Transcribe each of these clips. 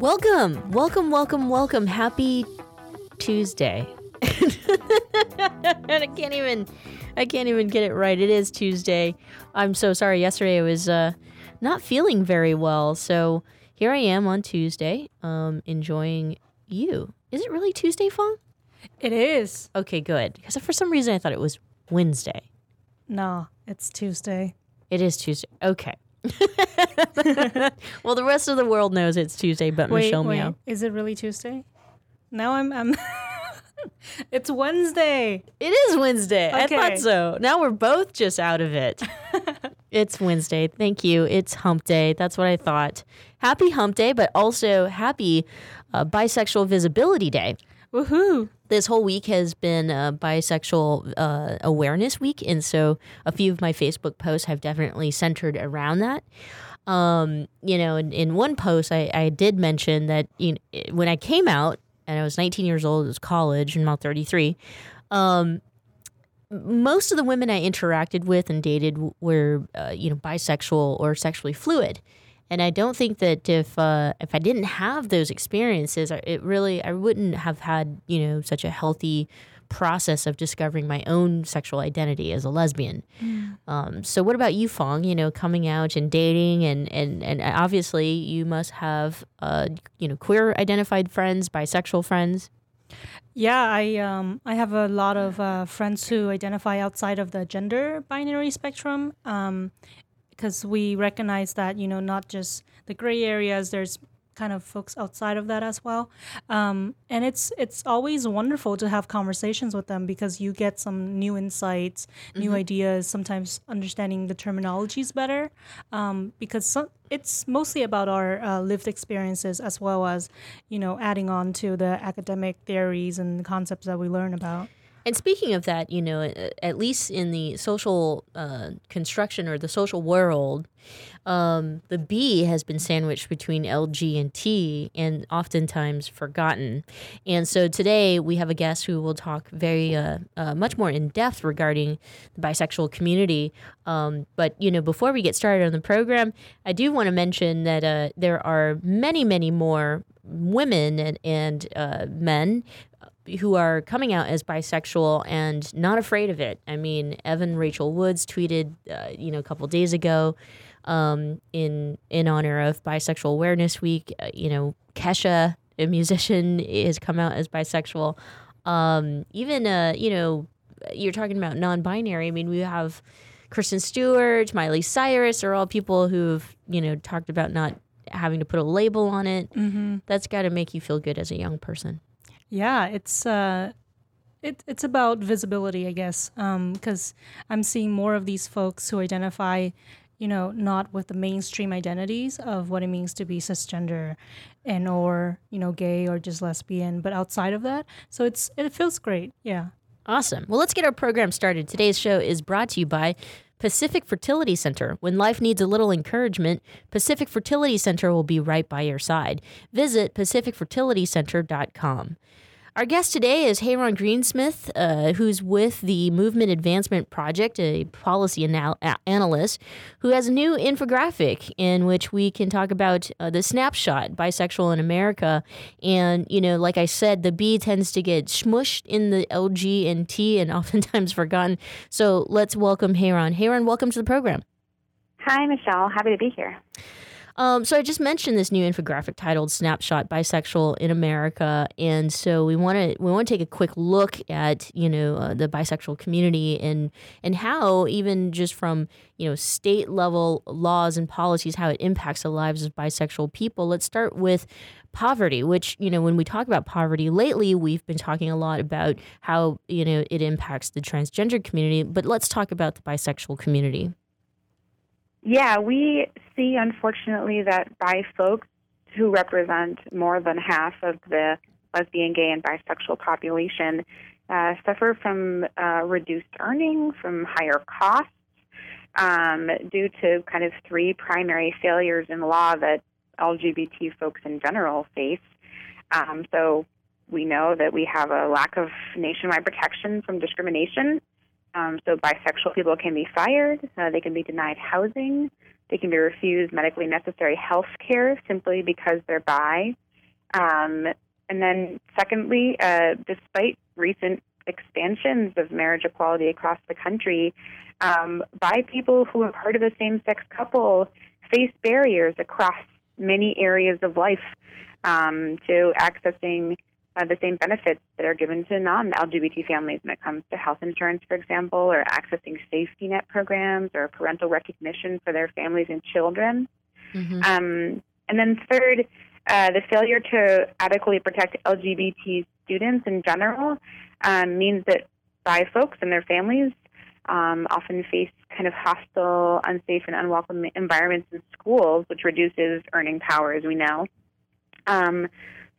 Welcome, welcome, welcome, welcome. Happy Tuesday. and I can't even I can't even get it right. It is Tuesday. I'm so sorry. Yesterday I was uh, not feeling very well, so here I am on Tuesday, um, enjoying you. Is it really Tuesday, Fong? It is. Okay, good. Because for some reason I thought it was Wednesday. No, it's Tuesday. It is Tuesday. Okay. well, the rest of the world knows it's Tuesday, but wait, Michelle wait. Meow. Is it really Tuesday? Now I'm. I'm it's Wednesday. It is Wednesday. I thought so. Now we're both just out of it. it's Wednesday. Thank you. It's hump day. That's what I thought. Happy hump day, but also happy uh, bisexual visibility day. Woohoo! This whole week has been uh, bisexual uh, awareness week, and so a few of my Facebook posts have definitely centered around that. Um, you know, in, in one post, I, I did mention that you know, when I came out and I was 19 years old, it was college, and I'm now 33. Um, most of the women I interacted with and dated were, uh, you know, bisexual or sexually fluid. And I don't think that if uh, if I didn't have those experiences, I- it really I wouldn't have had you know such a healthy process of discovering my own sexual identity as a lesbian. Um, so what about you, Fong? You know, coming out and dating, and and and obviously you must have uh, you know queer identified friends, bisexual friends. Yeah, I um I have a lot of uh, friends who identify outside of the gender binary spectrum. Um, because we recognize that you know not just the gray areas. There's kind of folks outside of that as well. Um, and it's it's always wonderful to have conversations with them because you get some new insights, new ideas. Sometimes understanding the terminologies better, um, because some, it's mostly about our uh, lived experiences as well as you know adding on to the academic theories and concepts that we learn about. And speaking of that, you know, at least in the social uh, construction or the social world, um, the B has been sandwiched between L, G, and T and oftentimes forgotten. And so today we have a guest who will talk very uh, uh, much more in depth regarding the bisexual community. Um, but, you know, before we get started on the program, I do want to mention that uh, there are many, many more women and, and uh, men who are coming out as bisexual and not afraid of it. I mean, Evan Rachel Woods tweeted, uh, you know, a couple days ago, um, in in honor of Bisexual Awareness Week. Uh, you know, Kesha, a musician, has come out as bisexual. Um, even, uh, you know, you're talking about non-binary. I mean, we have Kristen Stewart, Miley Cyrus, are all people who've you know talked about not having to put a label on it. Mm-hmm. That's got to make you feel good as a young person. Yeah, it's uh, it, it's about visibility, I guess, because I'm seeing more of these folks who identify, you know, not with the mainstream identities of what it means to be cisgender, and or you know, gay or just lesbian, but outside of that. So it's it feels great. Yeah. Awesome. Well, let's get our program started. Today's show is brought to you by Pacific Fertility Center. When life needs a little encouragement, Pacific Fertility Center will be right by your side. Visit pacificfertilitycenter.com. Our guest today is Hayron Greenesmith, uh, who's with the Movement Advancement Project, a policy anal- analyst, who has a new infographic in which we can talk about uh, the snapshot bisexual in America. And, you know, like I said, the B tends to get smushed in the LG and T and oftentimes forgotten. So let's welcome Hayron. Hayron, welcome to the program. Hi, Michelle. Happy to be here. Um, so I just mentioned this new infographic titled "Snapshot: Bisexual in America," and so we want to we want to take a quick look at you know uh, the bisexual community and and how even just from you know state level laws and policies how it impacts the lives of bisexual people. Let's start with poverty, which you know when we talk about poverty lately, we've been talking a lot about how you know it impacts the transgender community, but let's talk about the bisexual community. Yeah, we see unfortunately that bi folks who represent more than half of the lesbian, gay, and bisexual population uh, suffer from uh, reduced earning, from higher costs, um, due to kind of three primary failures in law that LGBT folks in general face. Um, so we know that we have a lack of nationwide protection from discrimination. Um, so bisexual people can be fired, uh, they can be denied housing, they can be refused medically necessary health care simply because they're bi. Um, and then, secondly, uh, despite recent expansions of marriage equality across the country, um, bi people who are part of a same sex couple face barriers across many areas of life um, to accessing uh, the same benefits that are given to non LGBT families when it comes to health insurance, for example, or accessing safety net programs or parental recognition for their families and children. Mm-hmm. Um, and then, third, uh, the failure to adequately protect LGBT students in general um, means that bi folks and their families um, often face kind of hostile, unsafe, and unwelcome environments in schools, which reduces earning power, as we know. Um,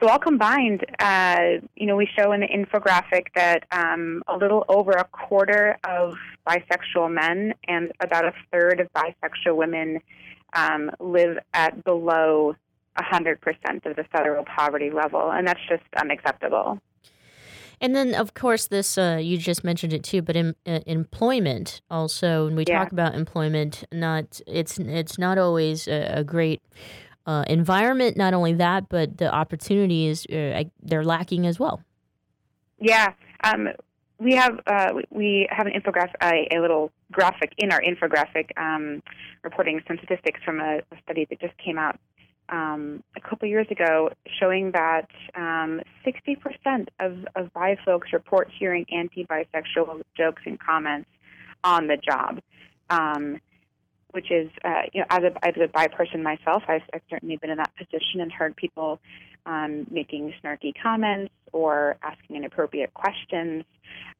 so all combined, uh, you know, we show in the infographic that um, a little over a quarter of bisexual men and about a third of bisexual women um, live at below 100% of the federal poverty level, and that's just unacceptable. And then, of course, this uh, you just mentioned it too, but in, uh, employment also. When we yeah. talk about employment, not it's it's not always a, a great uh, environment. Not only that, but the opportunities uh, they're lacking as well. Yeah, um, we have uh, we have an infographic, a, a, little graphic in our infographic, um, reporting some statistics from a, a, study that just came out um, a couple years ago, showing that um, 60% of of bi folks report hearing anti-bisexual jokes and comments on the job. Um, which is, uh, you know, as a, as a bi person myself, I've, I've certainly been in that position and heard people um, making snarky comments or asking inappropriate questions.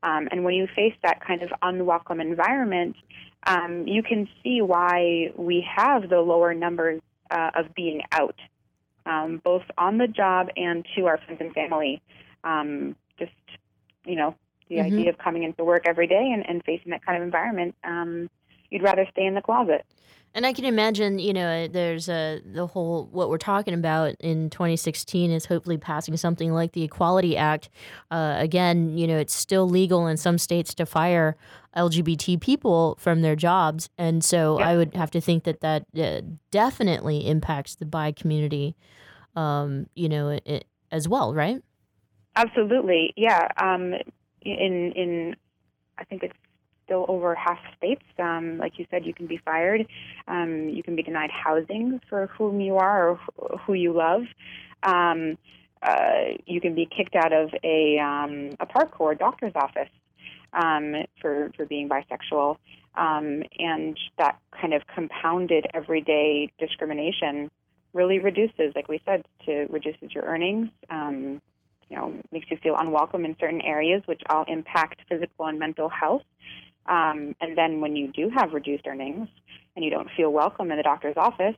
Um, and when you face that kind of unwelcome environment, um, you can see why we have the lower numbers uh, of being out, um, both on the job and to our friends and family. Um, just, you know, the mm-hmm. idea of coming into work every day and, and facing that kind of environment um, you'd rather stay in the closet. And I can imagine, you know, there's a the whole what we're talking about in 2016 is hopefully passing something like the Equality Act. Uh, again, you know, it's still legal in some states to fire LGBT people from their jobs, and so I would have to think that that uh, definitely impacts the bi community, um, you know, it, as well, right? Absolutely, yeah. Um, in in I think it's still over half states. Um, like you said, you can be fired. Um, you can be denied housing for whom you are or who you love. Um, uh, you can be kicked out of a, um, a park or a doctor's office um, for, for being bisexual. Um, and that kind of compounded everyday discrimination really reduces, like we said, to reduces your earnings. Um, you know, makes you feel unwelcome in certain areas, which all impact physical and mental health. Um, and then when you do have reduced earnings and you don't feel welcome in the doctor's office,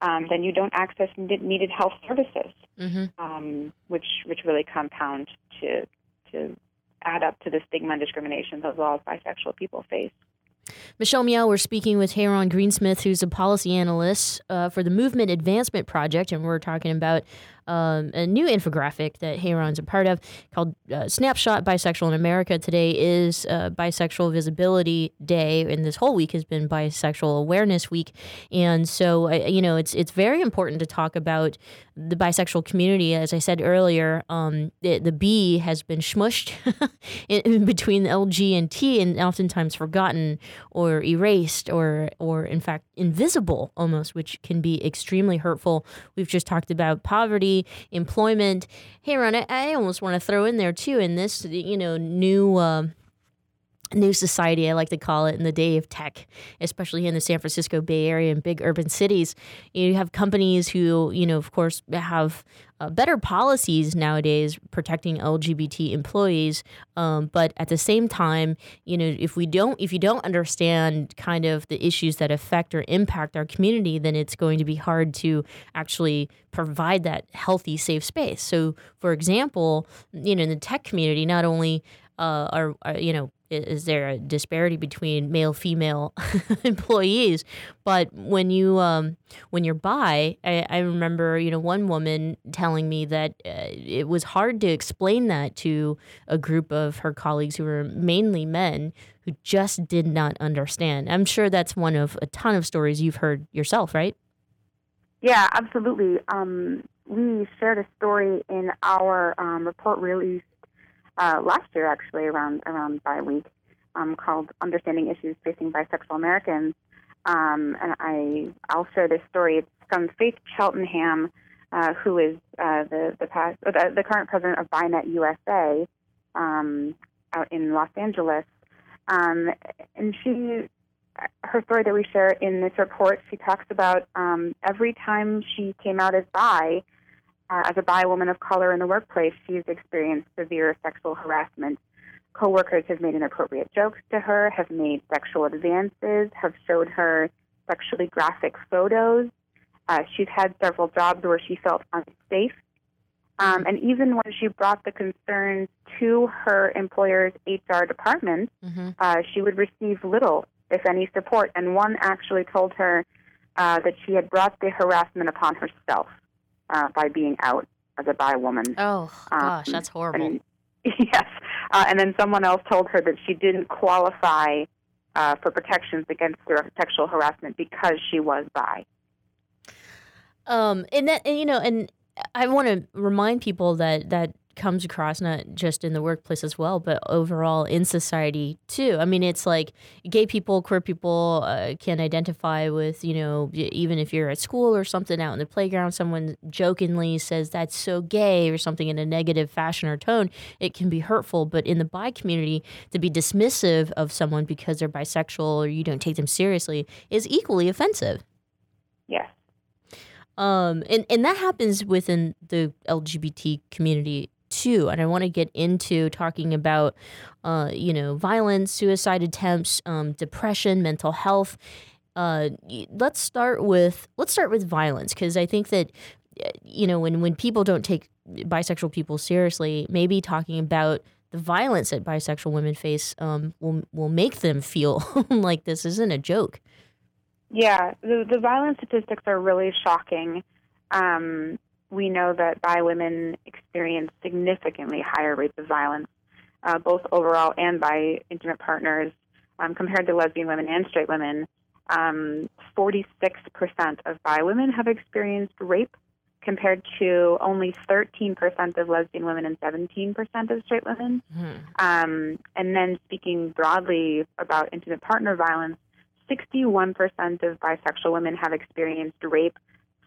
um, then you don't access needed health services, mm-hmm. um, which which really compound to to add up to the stigma and discrimination that all bisexual people face. Michelle Meow, we're speaking with Hayron Greenesmith, who's a policy analyst uh, for the Movement Advancement Project, and we're talking about um, a new infographic that Hayron's a part of called uh, Snapshot Bisexual in America. Today is uh, Bisexual Visibility Day, and this whole week has been Bisexual Awareness Week. And so, uh, you know, it's it's very important to talk about the bisexual community. As I said earlier, um, the, the B has been smushed in, in between L, G, and T, and oftentimes forgotten or erased, or or in fact invisible almost, which can be extremely hurtful. We've just talked about poverty, employment. Hey, Ron, I, I almost want to throw in there too in this, you know, new. Uh, new society, I like to call it, in the day of tech, especially in the San Francisco Bay Area and big urban cities. You have companies who, you know, of course, have uh, better policies nowadays protecting LGBT employees, um, but at the same time, you know, if we don't, if you don't understand kind of the issues that affect or impact our community, then it's going to be hard to actually provide that healthy, safe space. So, for example, you know, in the tech community, not only uh, are, are you know is there a disparity between male female employees? But when you um, when you're bi I, I, remember you know one woman telling me that uh, it was hard to explain that to a group of her colleagues who were mainly men who just did not understand. I'm sure that's one of a ton of stories you've heard yourself right? Yeah absolutely. Um, we shared a story in our um, report release uh, last year, actually, around around Bi Week, um, called "Understanding Issues Facing Bisexual Americans." Um, and I I'll share this story. It's from Faith Cheltenham, uh, who is uh, the the, past, the, the current president of BiNet USA um, out in Los Angeles, um, and she her story that we share in this report. She talks about um, every time she came out as bi uh, as a bi woman of color in the workplace, she's experienced severe sexual harassment. Coworkers have made inappropriate jokes to her, have made sexual advances, have showed her sexually graphic photos. Uh, she's had several jobs where she felt unsafe. Um, and even when she brought the concerns to her employer's HR department, mm-hmm. uh, she would receive little, if any, support. And one actually told her uh, that she had brought the harassment upon herself uh, by being out as a bi woman. Oh gosh, um, that's horrible. And, yes, uh, and then someone else told her that she didn't qualify uh, for protections against sexual harassment because she was bi. Um, and that, and, you know, and I want to remind people that that comes across not just in the workplace as well, but overall in society too. I mean, it's like gay people, queer people uh, can identify with, you know, even if you're at school or something out in the playground, someone jokingly says that's so gay or something in a negative fashion or tone, it can be hurtful. But in the bi community, to be dismissive of someone because they're bisexual or you don't take them seriously is equally offensive. Yes. Um, and, and that happens within the LGBT community too. And I want to get into talking about, uh, you know, violence, suicide attempts, um, depression, mental health. Uh, let's start with let's start with violence because I think that you know when when people don't take bisexual people seriously, maybe talking about the violence that bisexual women face um, will will make them feel like this isn't a joke. Yeah, the the violence statistics are really shocking. Um, we know that bi women experience significantly higher rates of violence, uh, both overall and by intimate partners, um, compared to lesbian women and straight women. Um, 46% of bi women have experienced rape, compared to only 13% of lesbian women and 17% of straight women. Mm-hmm. Um, and then speaking broadly about intimate partner violence, 61% of bisexual women have experienced rape,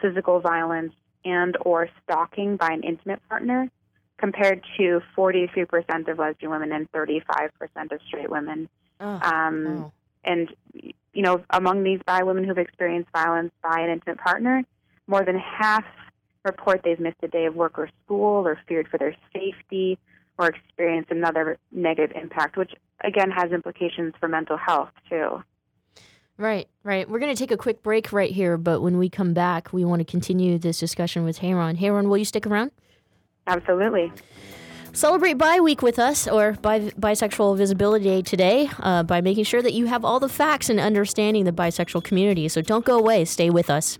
physical violence, and or stalking by an intimate partner compared to 43% of lesbian women and 35% of straight women. Oh, um, oh. And, you know, among these bi women who've experienced violence by an intimate partner, more than half report they've missed a day of work or school or feared for their safety or experienced another negative impact, which again has implications for mental health too. Right, right. We're going to take a quick break right here, but when we come back, we want to continue this discussion with Hayron. Hayron, will you stick around? Absolutely. Celebrate Bi Week with us, or Bi- Bisexual Visibility Day today, uh, by making sure that you have all the facts and understanding the bisexual community. So don't go away. Stay with us.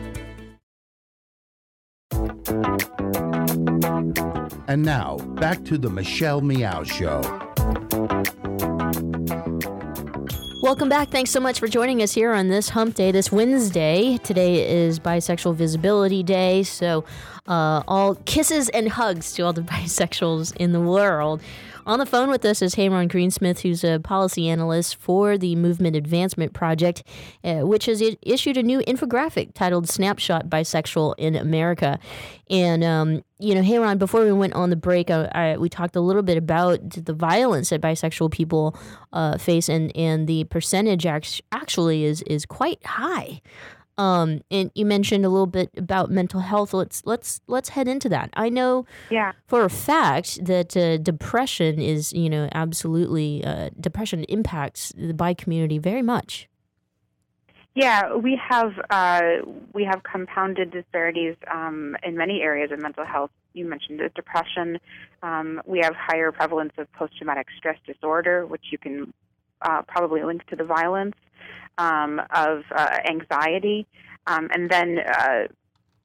And now, back to the Michelle Meow Show. Welcome back. Thanks so much for joining us here on this hump day, this Wednesday. Today is Bisexual Visibility Day, so uh, all kisses and hugs to all the bisexuals in the world. On the phone with us is Hayron Greenesmith, who's a policy analyst for the Movement Advancement Project, uh, which has issued a new infographic titled Snapshot Bisexual in America. And, um, you know, Hayron, before we went on the break, I, I, we talked a little bit about the violence that bisexual people uh, face, and, and the percentage act- actually is, is quite high. Um, and you mentioned a little bit about mental health. Let's let's let's head into that. I know yeah. for a fact that uh, depression is you know absolutely uh, depression impacts the bi community very much. Yeah, we have uh, we have compounded disparities um, in many areas of mental health. You mentioned the depression. Um, we have higher prevalence of post traumatic stress disorder, which you can uh, probably link to the violence um, of uh, anxiety, um, and then uh,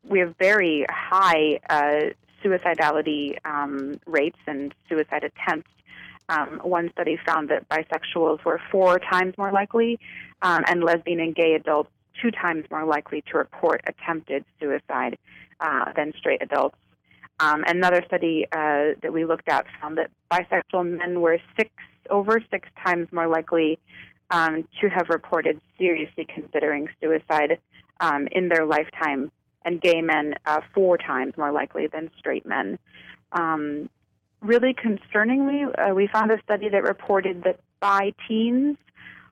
we have very high uh, suicidality um, rates and suicide attempts. Um, one study found that bisexuals were four times more likely, um, and lesbian and gay adults two times more likely to report attempted suicide uh, than straight adults. Um, another study uh, that we looked at found that bisexual men were six over six times more likely um, to have reported seriously considering suicide um, in their lifetime, and gay men uh, four times more likely than straight men. Um, really concerningly, uh, we found a study that reported that by teens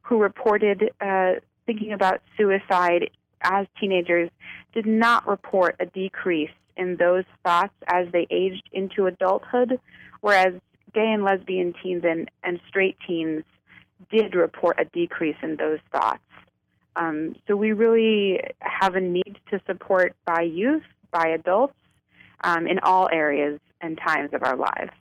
who reported uh, thinking about suicide as teenagers did not report a decrease in those thoughts as they aged into adulthood, whereas gay and lesbian teens and, and straight teens did report a decrease in those thoughts. Um, so we really have a need to support bi youth, bi adults um, in all areas and times of our lives.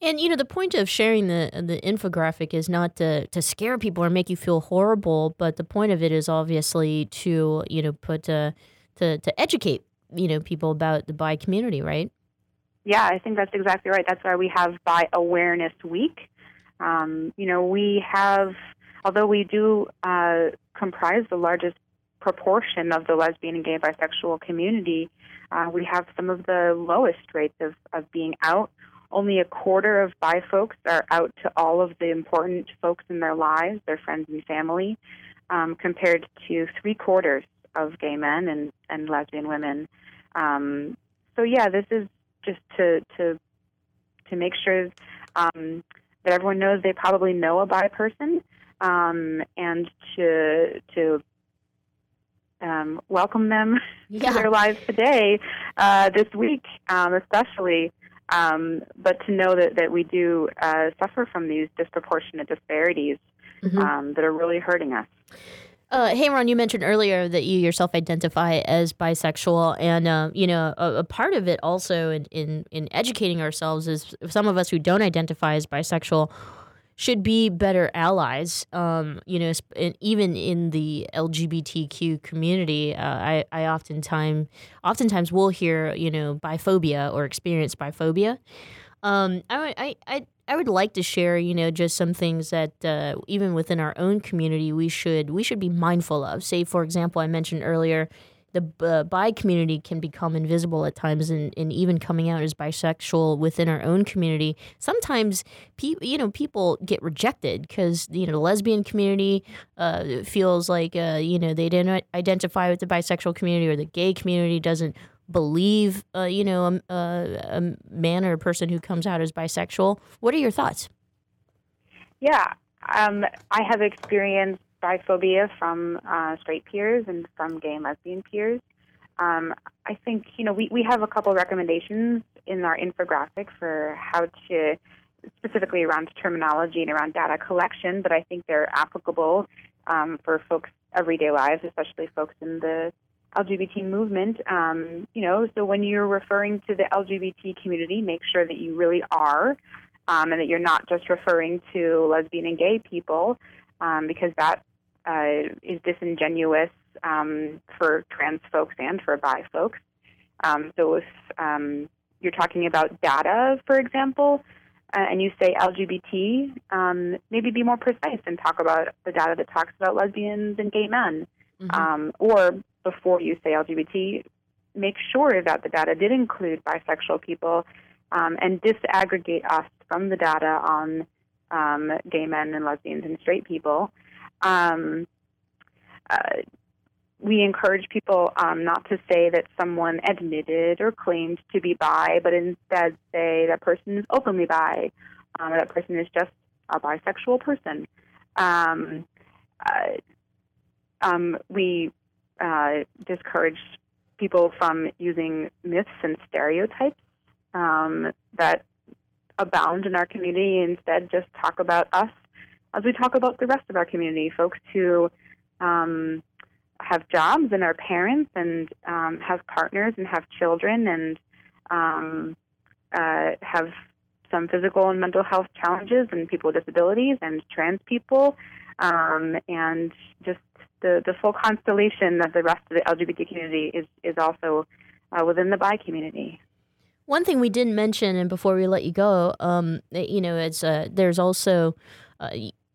And you know the point of sharing the the infographic is not to to scare people or make you feel horrible, but the point of it is obviously to you know put uh, to to educate you know people about the bi community, right? Yeah, I think that's exactly right. That's why we have Bi Awareness Week. Um, you know, we have, although we do uh, comprise the largest proportion of the lesbian and gay bisexual community, uh, we have some of the lowest rates of, of being out. Only a quarter of bi folks are out to all of the important folks in their lives, their friends and family, um, compared to three quarters of gay men and, and lesbian women. Um, so yeah, this is just to to to make sure um, that everyone knows they probably know a bi person, um, and to to um, welcome them yeah. to their lives today, uh, this week, um, especially. Um, but to know that, that we do uh, suffer from these disproportionate disparities Mhm. um, that are really hurting us. Uh, hey, Ron, you mentioned earlier that you yourself identify as bisexual, and uh, you know a, a, part of it also in, in in educating ourselves is some of us who don't identify as bisexual should be better allies. Um, you know, even in the LGBTQ community, uh, I I oftentimes oftentimes will hear you know biphobia or experience biphobia. Um, I, I I I would like to share, you know, just some things that uh, even within our own community we should we should be mindful of. Say, for example, I mentioned earlier the uh, bi community can become invisible at times, and, and even coming out as bisexual within our own community. Sometimes, pe- you know, people get rejected because you know the lesbian community uh, feels like uh, you know they didn't identify with the bisexual community, or the gay community doesn't believe, uh, you know, a, a, a, man or a person who comes out as bisexual. What are your thoughts? Yeah, um, I have experienced biphobia from uh, straight peers and from gay and lesbian peers. Um, I think, you know, we, we have a couple recommendations in our infographic for how to, specifically around terminology and around data collection, but I think they're applicable um, for folks' everyday lives, especially folks in the LGBT movement. Um, you know, so when you're referring to the LGBT community, make sure that you really are, um, and that you're not just referring to lesbian and gay people, um, because that uh, is disingenuous um, for trans folks and for bi folks. Um, so if um, you're talking about data, for example, uh, and you say LGBT, maybe be more precise and talk about the data that talks about lesbians and gay men. Mm-hmm. or before you say LGBT, make sure that the data did include bisexual people um, and disaggregate us from the data on um, gay men and lesbians and straight people. Um, uh, we encourage people um, not to say that someone admitted or claimed to be bi, but instead say that person is openly bi, um, or that person is just a bisexual person. Um, uh, um, we uh, discourage people from using myths and stereotypes um, that abound in our community. Instead, just talk about us as we talk about the rest of our community, folks who um, have jobs and are parents and um, have partners and have children and um, uh, have some physical and mental health challenges and people with disabilities and trans people um, and just the, the full constellation of the rest of the LGBT community is, is also uh, within the bi community. One thing we didn't mention, and before we let you go, um, you know, it's uh, there's also, uh,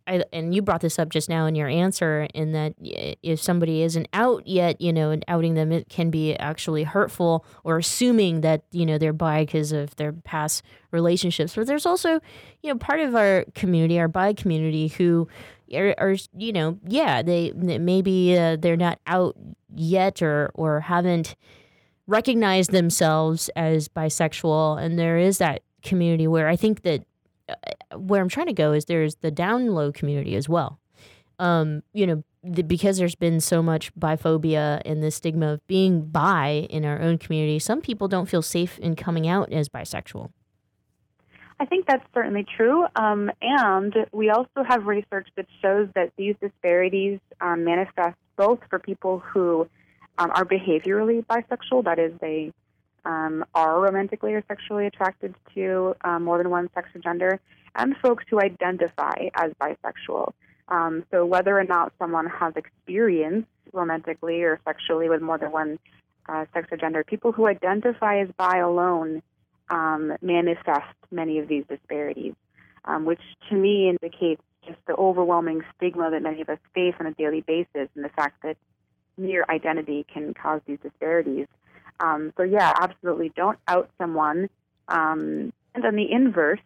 I, and you brought this up just now in your answer, in that if somebody isn't out yet, you know, and outing them, it can be actually hurtful, or assuming that you know they're bi because of their past relationships. But there's also, you know, part of our community, our bi community, who or, or you know, yeah, they maybe uh, they're not out yet or or haven't recognized themselves as bisexual, and there is that community where I think that uh, where I'm trying to go is there's the down low community as well. Um, you know, because there's been so much biphobia and the stigma of being bi in our own community, some people don't feel safe in coming out as bisexual. I think that's certainly true. Um, and we also have research that shows that these disparities um, manifest both for people who um, are behaviorally bisexual, that is, they um, are romantically or sexually attracted to uh, more than one sex or gender, and folks who identify as bisexual. Um, so, whether or not someone has experience romantically or sexually with more than one uh, sex or gender, people who identify as bi alone um, manifest many of these disparities, um, which to me indicates just the overwhelming stigma that many of us face on a daily basis and the fact that mere identity can cause these disparities. Um, so, yeah, absolutely don't out someone. Um, and on the inverse,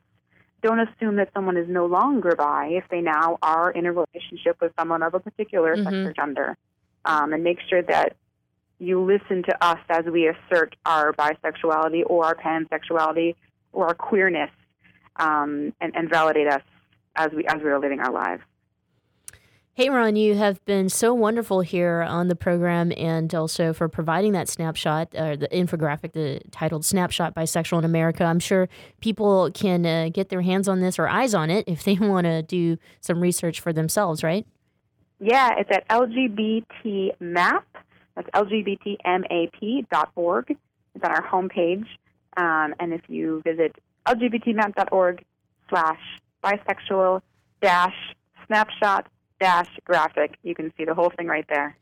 don't assume that someone is no longer bi if they now are in a relationship with someone of a particular mm-hmm. sex or gender. Um, and make sure that you listen to us as we assert our bisexuality or our pansexuality or our queerness um, and, and validate us as we as we are living our lives. Hey, Ron, you have been so wonderful here on the program and also for providing that snapshot, or the infographic the, titled Snapshot Bisexual in America. I'm sure people can uh, get their hands on this or eyes on it if they want to do some research for themselves, right? Yeah, it's at LGBTMAP. That's LGBTMAP.org. It's on our homepage. Um, and if you visit LGBTMAP.org slash bisexual dash snapshot dash graphic, you can see the whole thing right there.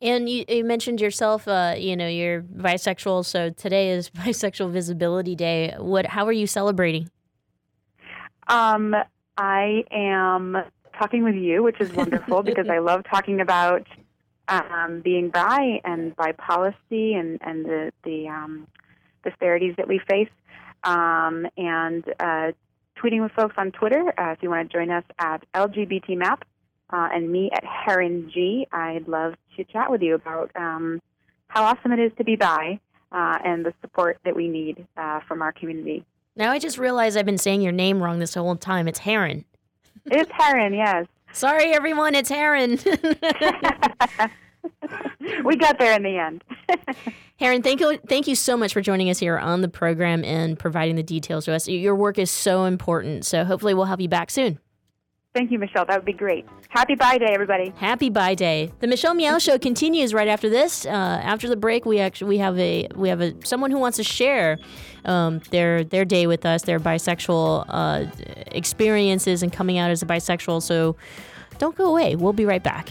And you, you mentioned yourself, uh, you know, you're bisexual. So today is Bisexual Visibility Day. What? How are you celebrating? Um, I am talking with you, which is wonderful because I love talking about um, being bi and bi policy and and the the um, disparities that we face, um, and uh, tweeting with folks on Twitter. Uh, if you want to join us at LGBTMap uh, and me at Heron G, I'd love to chat with you about um, how awesome it is to be bi uh, and the support that we need uh, from our community. Now I just realized I've been saying your name wrong this whole time. It's Heron. It's Heron, yes. Sorry, everyone. It's Heron. we got there in the end. Heron, thank you, thank you so much for joining us here on the program and providing the details to us. Your work is so important. So hopefully we'll have you back soon. Thank you, Michelle. That would be great. Happy Bi Day, everybody. Happy Bi Day. The Michelle Meow Show continues right after this. Uh, after the break, we actually we have a we have a someone who wants to share um, their their day with us, their bisexual uh, experiences and coming out as a bisexual. So don't go away. We'll be right back.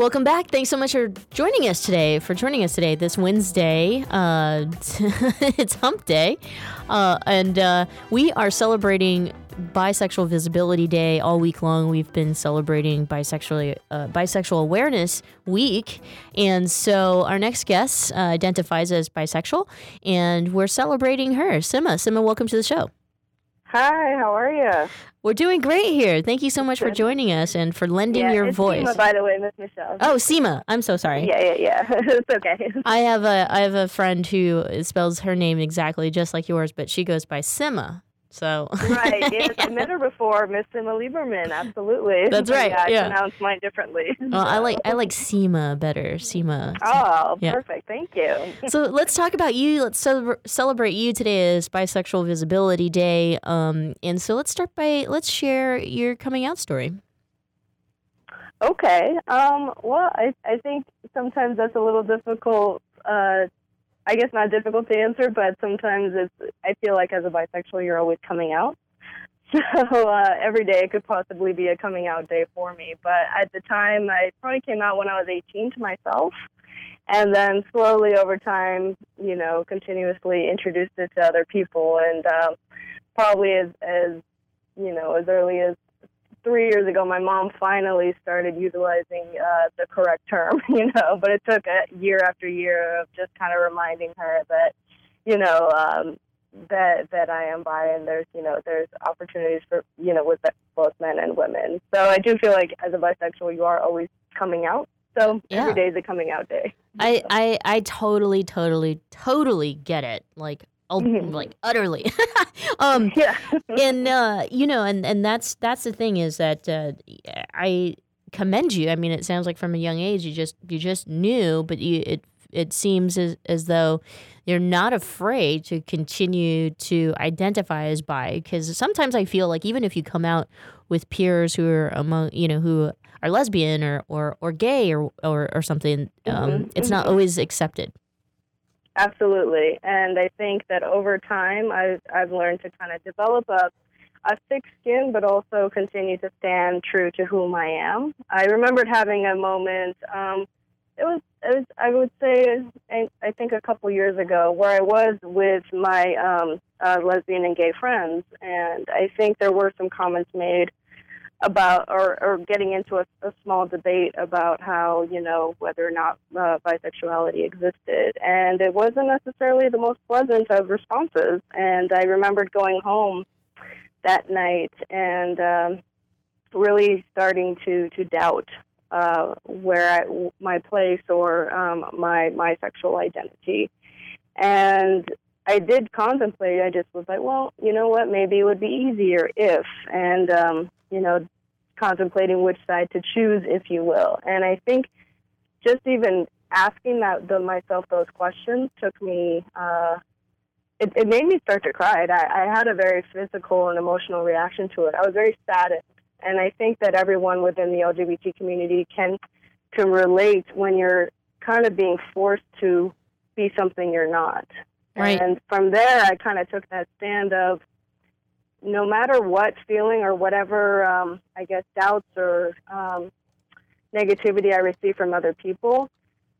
Welcome back. Thanks so much for joining us today. For joining us today, this Wednesday, uh, it's Hump Day, uh, and uh, we are celebrating Bisexual Visibility Day all week long. We've been celebrating bisexual uh, bisexual awareness week, and so our next guest uh, identifies as bisexual, and we're celebrating her, Sima. Sima, welcome to the show. Hi, how are you? We're doing great here. Thank you so much for joining us and for lending yeah, your voice. Seema, by the way, Miss Michelle. Oh, Seema. I'm so sorry. Yeah, yeah, yeah. it's okay. I have a I have a friend who spells her name exactly just like yours, but she goes by Sima. So right, yes, I met her before, Miss Emma Lieberman. Absolutely, That's right, Yeah, I yeah. pronounce mine differently. well, I like I like Seema better. Seema. Oh, Yeah. perfect. Thank you. so let's talk about you. Let's celebra- celebrate you today as Bisexual Visibility Day. Um, and so let's start by let's share your coming out story. Okay. Um, well, I I think sometimes that's a little difficult uh, I guess not difficult to answer, but sometimes it's. I feel like as a bisexual, you're always coming out. So uh, every day it could possibly be a coming out day for me. But at the time, I probably came out when I was 18 to myself, and then slowly over time, you know, continuously introduced it to other people, and um, probably as as you know as early as three years ago, my mom finally started utilizing uh, the correct term, you know, but it took a year after year of just kind of reminding her that, you know, um, that that I am bi and there's you know there's opportunities for you know with both men and women. So I do feel like as a bisexual, you are always coming out. So Yeah. every day is a coming out day. I, I I totally totally totally get it like oh, like utterly. Um yeah. and uh you know and and that's that's the thing is that uh I commend you. I mean it sounds like from a young age you just you just knew but you it it seems as, as though you're not afraid to continue to identify as bi because sometimes I feel like even if you come out with peers who are among you know who are lesbian or or, or gay or, or or something um, Mhm, it's not mhm. always accepted Absolutely, and I think that over time, I've I've learned to kind of develop a a thick skin, but also continue to stand true to whom I am. I remembered having a moment. Um, it was it was I would say I, think a couple years ago where I was with my um, uh, lesbian and gay friends, and I think there were some comments made about or, or getting into a, a small debate about how you know whether or not uh, bisexuality existed. And it wasn't necessarily the most pleasant of responses. And i remembered going home that night and um, really starting to to doubt uh, where I, my place or um, my my sexual identity. And I did contemplate. I just was like, well, you know what? Maybe it would be easier if, and um, you know, contemplating which side to choose, if you will. And I think just even asking that the, myself those questions took me. Uh, it, it made me start to cry. I, I had a very physical and emotional reaction to it. I was very saddened, and I think that everyone within the LGBT community can can relate when you're kind of being forced to be something you're not. Right. And from there, I kind of took that stand of no matter what feeling or whatever, um, I guess, doubts or um, negativity I receive from other people,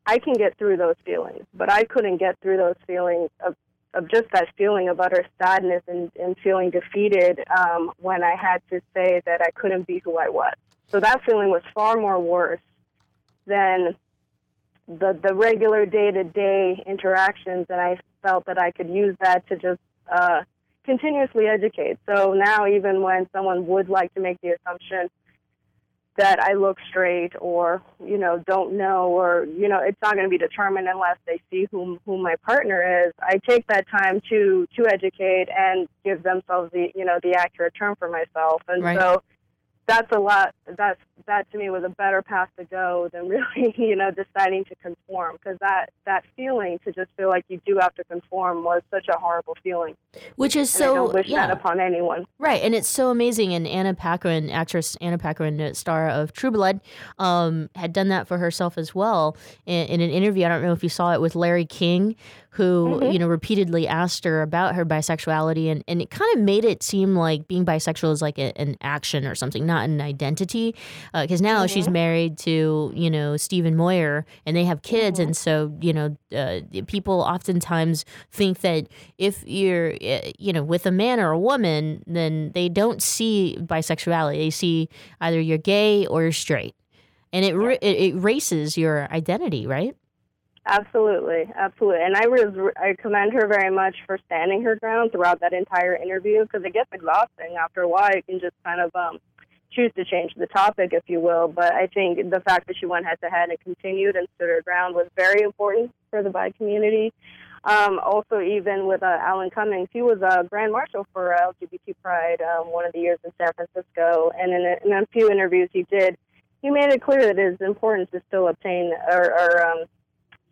I can get through those feelings. But I couldn't get through those feelings of, of just that feeling of utter sadness and, and feeling defeated um, when I had to say that I couldn't be who I was. So that feeling was far more worse than the the regular day to day interactions, that I felt that I could use that to just uh, continuously educate. So now, even when someone would like to make the assumption that I look straight or you know don't know or you know it's not going to be determined unless they see whom who my partner is. I take that time to to educate and give themselves the you know the accurate term for myself, and Right. so that's a lot. That's that to me was a better path to go than really you know deciding to conform because that that feeling to just feel like you do have to conform was such a horrible feeling. which is And so don't wish yeah that upon anyone. Right, and it's so amazing. And Anna Paquin, actress Anna Paquin, uh, star of True Blood, um, had done that for herself as well in, in an interview. I don't know if you saw it with Larry King, who Mhm. you know repeatedly asked her about her bisexuality, and, and it kind of made it seem like being bisexual is like a, an action or something, not an identity. Because now she's Mhm. married to you know Stephen Moyer, and they have kids, and so you know uh, people oftentimes think that if you're uh, you know with a man or a woman, then they don't see bisexuality. They see either you're gay or you're straight, and it, it erases your identity, right? Absolutely, absolutely, and I was I commend her very much for standing her ground throughout that entire interview because it gets exhausting after a while. You can just kind of um, choose to change the topic, if you will. But I think the fact that she went head to head and continued and stood her ground was very important for the bi community. Um, also, even with uh, Alan Cummings, he was a grand marshal for uh, LGBT Pride um, one of the years in San Francisco, and in a, in a few interviews he did, he made it clear that it is important to still obtain or, or um,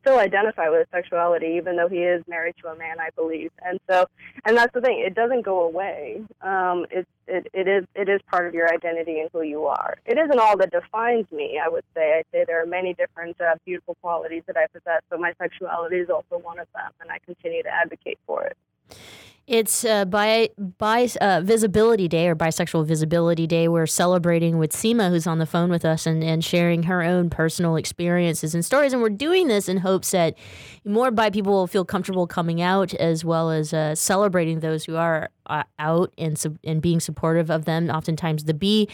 still identify with his sexuality, even though he is married to a man, I believe. And so, and that's the thing; it doesn't go away. Um, it, it it is it is part of your identity and who you are. It isn't all that defines me. I would say. I say there are many different uh, beautiful qualities that I possess, but my sexuality is also one of them, and I continue to advocate for it. It's uh, by by uh, Visibility Day or Bisexual Visibility Day. We're celebrating with Seema, who's on the phone with us and, and sharing her own personal experiences and stories. And we're doing this in hopes that more bi people will feel comfortable coming out, as well as uh, celebrating those who are uh, out and sub- and being supportive of them. Oftentimes, the B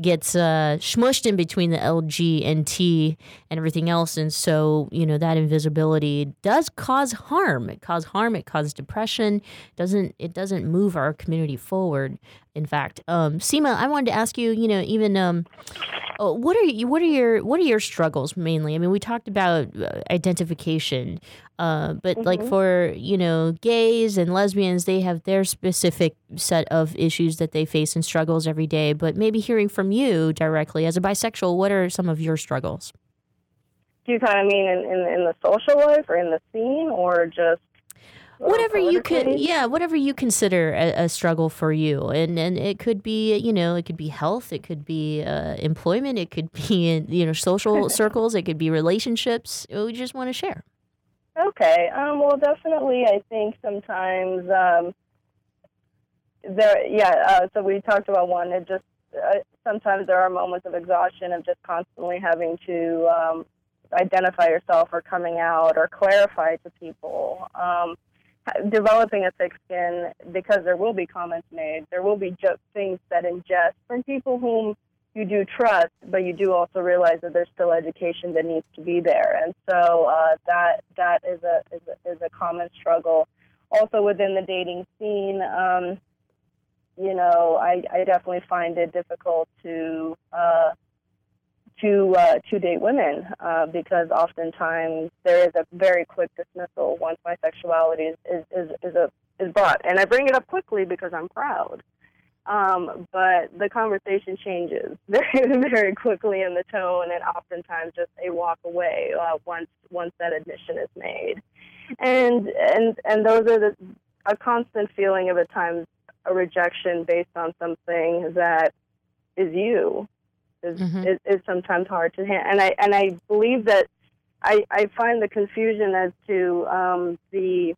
gets uh, smushed in between the L, G, and T and everything else, and so you know that invisibility does cause harm. It causes harm. It causes depression. It doesn't It doesn't move our community forward. In fact, um, Seema, I wanted to ask you. You know, even um, oh, what are you? What are your What are your struggles mainly? I mean, we talked about uh, identification. Uh, but like Mhm. for you know gays and lesbians, they have their specific set of issues that they face and struggles every day. But maybe hearing from you directly as a bisexual, what are some of your struggles? Do you kind of mean in, in in the social life or in the scene, or just Whatever you could, yeah, whatever you consider a, a struggle for you, and and it could be you know it could be health, it could be uh, employment, it could be in you know social circles, it could be relationships. We just want to share. Okay. Um, well, definitely, I think sometimes um, there. Yeah. Uh, so we talked about one. It just uh, sometimes there are moments of exhaustion of just constantly having to um, identify yourself or coming out or clarify to people. Um, developing a thick skin because there will be comments made. There will be just things said in jest from people whom you do trust, but you do also realize that there's still education that needs to be there, and so uh, that that is a, is a is a common struggle. Also within the dating scene, um, you know, I, I definitely find it difficult to uh, to uh, to date women uh, because oftentimes there is a very quick dismissal once my sexuality is is, is, is a is brought, and I bring it up quickly because I'm proud. Um, but the conversation changes very, very quickly in the tone, and oftentimes just a walk away uh, once once that admission is made, and and and those are the a constant feeling of at times a rejection based on something that is you. Is is, is sometimes hard to handle, and I and I believe that I I find the confusion as to um, the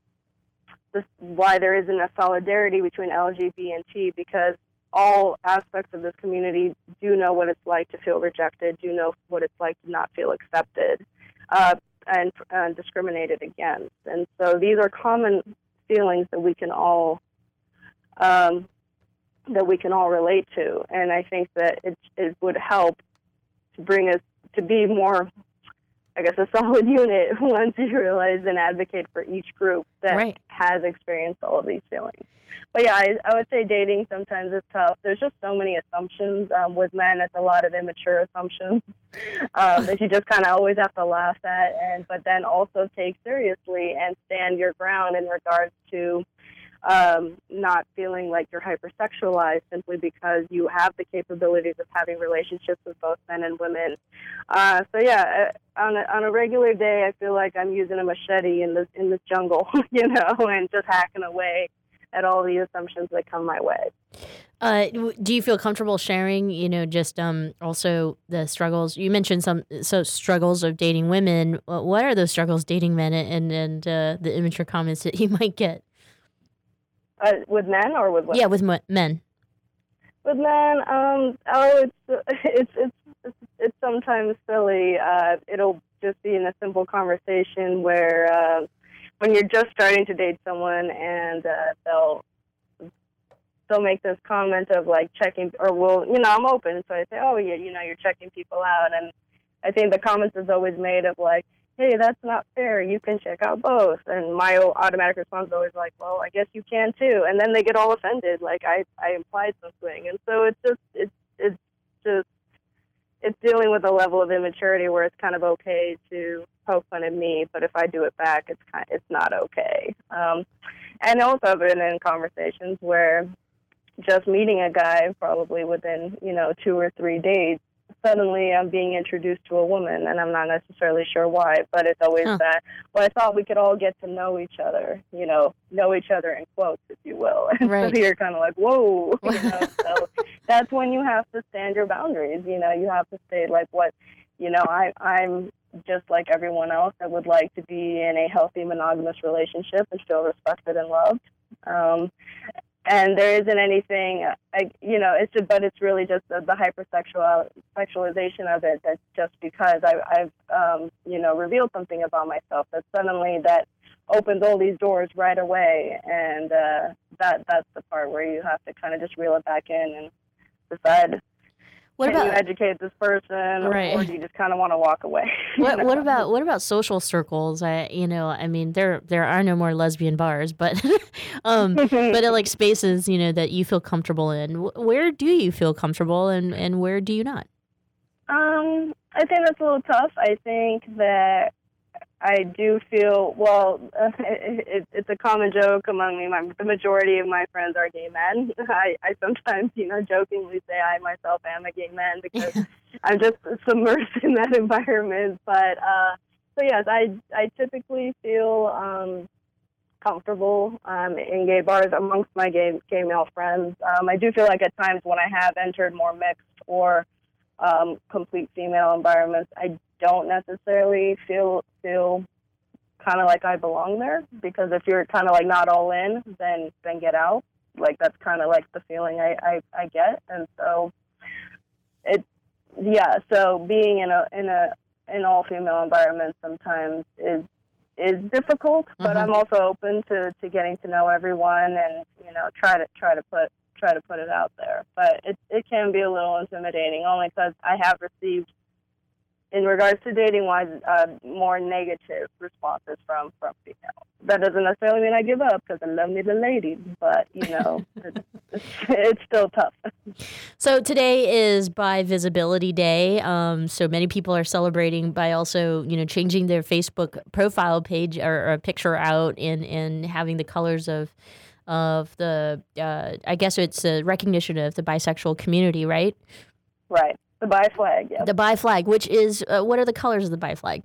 this, why there isn't a solidarity between LGBT and because all aspects of this community do know what it's like to feel rejected, do know what it's like to not feel accepted uh, and uh, discriminated against. And so these are common feelings that we can all um, that we can all relate to. And I think that it, it would help to bring us to be more I guess a solid unit once you realize and advocate for each group that Right. has experienced all of these feelings. But yeah, I, I would say dating sometimes is tough. There's just so many assumptions um, with men. It's a lot of immature assumptions um, that you just kind of always have to laugh at, and but then also take seriously and stand your ground in regards to um, not feeling like you're hypersexualized simply because you have the capabilities of having relationships with both men and women. Uh, so yeah, uh, on a, on a regular day, I feel like I'm using a machete in the in this jungle, you know, and just hacking away at all the assumptions that come my way. Uh, do you feel comfortable sharing? You know, just um, also the struggles you mentioned some so struggles of dating women. What are those struggles dating men and and uh, the immature comments that you might get? Uh, with men or with women? Yeah, with men. With men, um, oh, it's it's it's it's, it's sometimes silly. Uh, it'll just be in a simple conversation where uh, when you're just starting to date someone and uh, they'll they'll make this comment of like checking or well, you know, I'm open, so I say, oh yeah, you know, you're checking people out, and I think the comments is always made of like, hey, that's not fair. You can check out both, and my automatic response is always like, well, I guess you can too, and then they get all offended, like I I implied something, and so it's just it's it's just it's dealing with a level of immaturity where it's kind of okay to poke fun at me, but if I do it back, it's kind it's not okay. Um, and also I've been in conversations where just meeting a guy probably within you know two or three days suddenly I'm being introduced to a woman, and I'm not necessarily sure why, but it's always Huh. that. Well, I thought we could all get to know each other, you know, know each other in quotes, if you will. And Right. so you're kind of like, whoa, you know. so that's when you have to stand your boundaries. You know, you have to say like what, you know, I I'm just like everyone else. I would like to be in a healthy monogamous relationship and feel respected and loved. Um, and there isn't anything, I, you know, it's just, but it's really just the, the hypersexual sexualization of it. That's just because I, I've, um, you know, revealed something about myself that suddenly that opens all these doors right away, and uh, that that's the part where you have to kind of just reel it back in and decide. What can you about- educate this person, Right. or do you just kind of want to walk away? you What what about what about social circles? I you know I mean there there are no more lesbian bars, but um but like spaces you know that you feel comfortable in. Where do you feel comfortable and and where do you not? Um, I think that's a little tough. I think that I do feel well. Uh, it, it, it's a common joke among me. My, the majority of my friends are gay men. I, I sometimes, you know, jokingly say I myself am a gay man because I'm just submersed in that environment. But uh, so yes, I I typically feel um, comfortable um, in gay bars amongst my gay gay male friends. Um, I do feel like at times when I have entered more mixed or um, complete female environments, I don't necessarily feel feel kind of like I belong there because if you're kind of like not all in, then then get out. Like that's kind of like the feeling I, I I get, and so it yeah. So being in a in a in all female environment sometimes is is difficult, but Mhm. I'm also open to to getting to know everyone and you know try to try to put try to put it out there. But it it can be a little intimidating only because I have received in regards to dating wise uh, more negative responses from from females. That doesn't necessarily mean I give up because I love me the ladies, but you know it's, it's, it's still tough. So today is Bi Visibility Day. Um, so many people are celebrating by also, you know, changing their Facebook profile page or, or picture out and and having the colors of of the uh, I guess it's a recognition of the bisexual community, right? Right. The bi flag. Yeah. The bi flag, which is uh, what are the colors of the bi flag?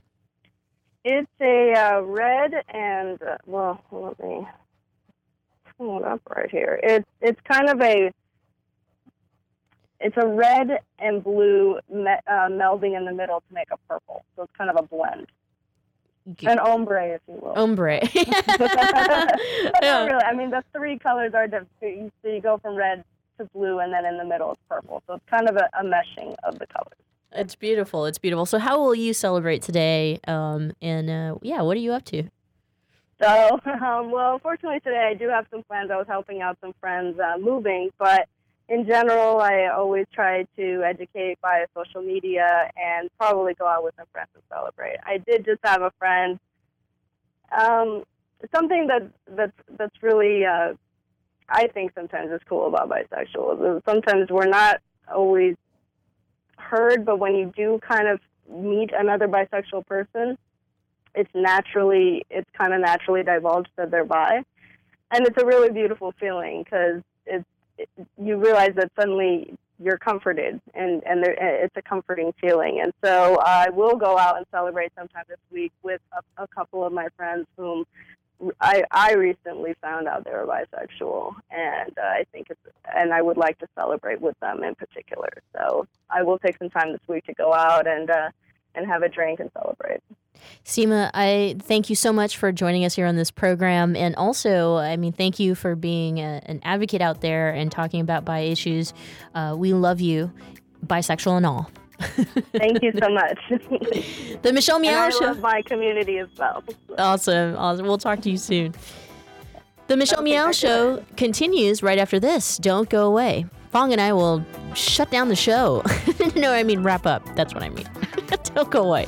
It's a uh, red and uh, well, let me pull it up right here. It's it's kind of a it's a red and blue me- uh, melding in the middle to make a purple. So it's kind of a blend, an ombre, if you will. Ombre. Not really. I mean, the three colors are different. So you go from red blue, and then in the middle it's purple. So it's kind of a, a meshing of the colors. It's beautiful. It's beautiful. So how will you celebrate today? Um, and uh, yeah, what are you up to? So, um, well, fortunately today I do have some plans. I was helping out some friends uh, moving, but in general, I always try to educate via social media and probably go out with some friends and celebrate. I did just have a friend. Um, something that that's that's really uh, I think sometimes is cool about bisexuals is sometimes we're not always heard, but when you do kind of meet another bisexual person, it's naturally it's kind of naturally divulged that they're bi, and it's a really beautiful feeling because it's it, you realize that suddenly you're comforted and and there, eh, it's a comforting feeling. And so uh, I will go out and celebrate sometime this week with a, a couple of my friends whom I I recently found out they were bisexual, and uh, I think it's and I would like to celebrate with them in particular. So I will take some time this week to go out and uh, and have a drink and celebrate. Seema, I thank you so much for joining us here on this program. And also, I mean, thank you for being a, an advocate out there and talking about bi issues. Uh, we love you, bisexual and all. Thank you so much. The Michelle and Meow I Show. love my community as well. Awesome. Awesome. We'll talk to you soon. The Michelle Meow Show continues right after this. Don't go away. Fong and I will shut down the show. no, I mean wrap up. That's what I mean. Don't go away.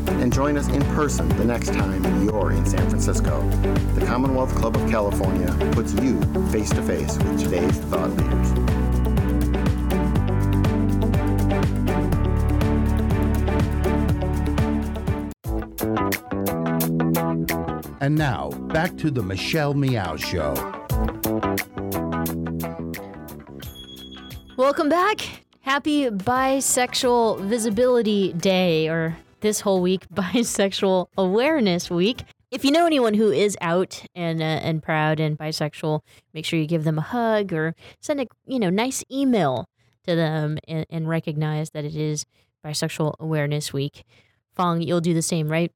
and join us in person the next time you're in San Francisco. The Commonwealth Club of California puts you face to face with today's thought leaders. And now, back to the Michelle Meow Show. Welcome back. Happy Bisexual Visibility Day, or this whole week, Bisexual Awareness Week. If you know anyone who is out and uh, and proud and bisexual, make sure you give them a hug or send a you know nice email to them and, and recognize that it is Bisexual Awareness Week. Fong, you'll do the same, right?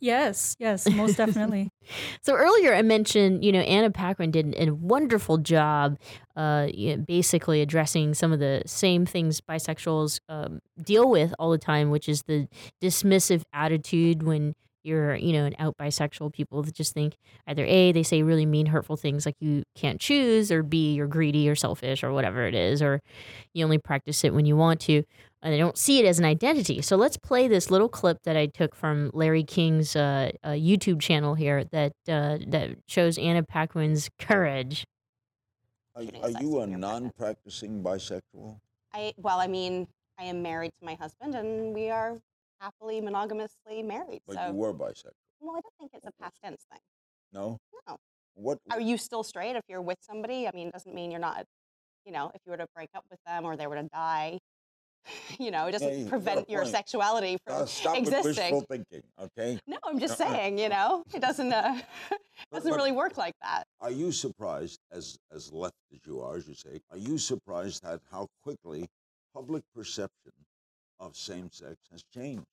Yes, yes, most definitely. So earlier I mentioned, you know, Anna Paquin did a wonderful job, uh, you know, basically addressing some of the same things bisexuals um, deal with all the time, which is the dismissive attitude when you're, you know, an out bisexual. People just think either a they say really mean, hurtful things like you can't choose, or b you're greedy or selfish or whatever it is, or you only practice it when you want to and they don't see it as an identity. So let's play this little clip that I took from Larry King's uh, uh, YouTube channel here that uh, that shows Anna Paquin's courage. Are, are you a non-practicing bisexual? I well, I mean, I am married to my husband, and we are happily monogamously married. But so, you were bisexual. well, I don't think it's a past tense thing. No. No. What? Are you still straight if you're with somebody? I mean, it doesn't mean you're not. You know, if you were to break up with them or they were to die, you know, it doesn't Yeah, you got a prevent your point. sexuality from Uh, stop existing. wishful thinking, okay? No, I'm just Uh-uh. saying, you know, it doesn't uh, doesn't but- really work like that. Are you surprised, as as left as you are, as you say, are you surprised at how quickly public perception of same sex has changed?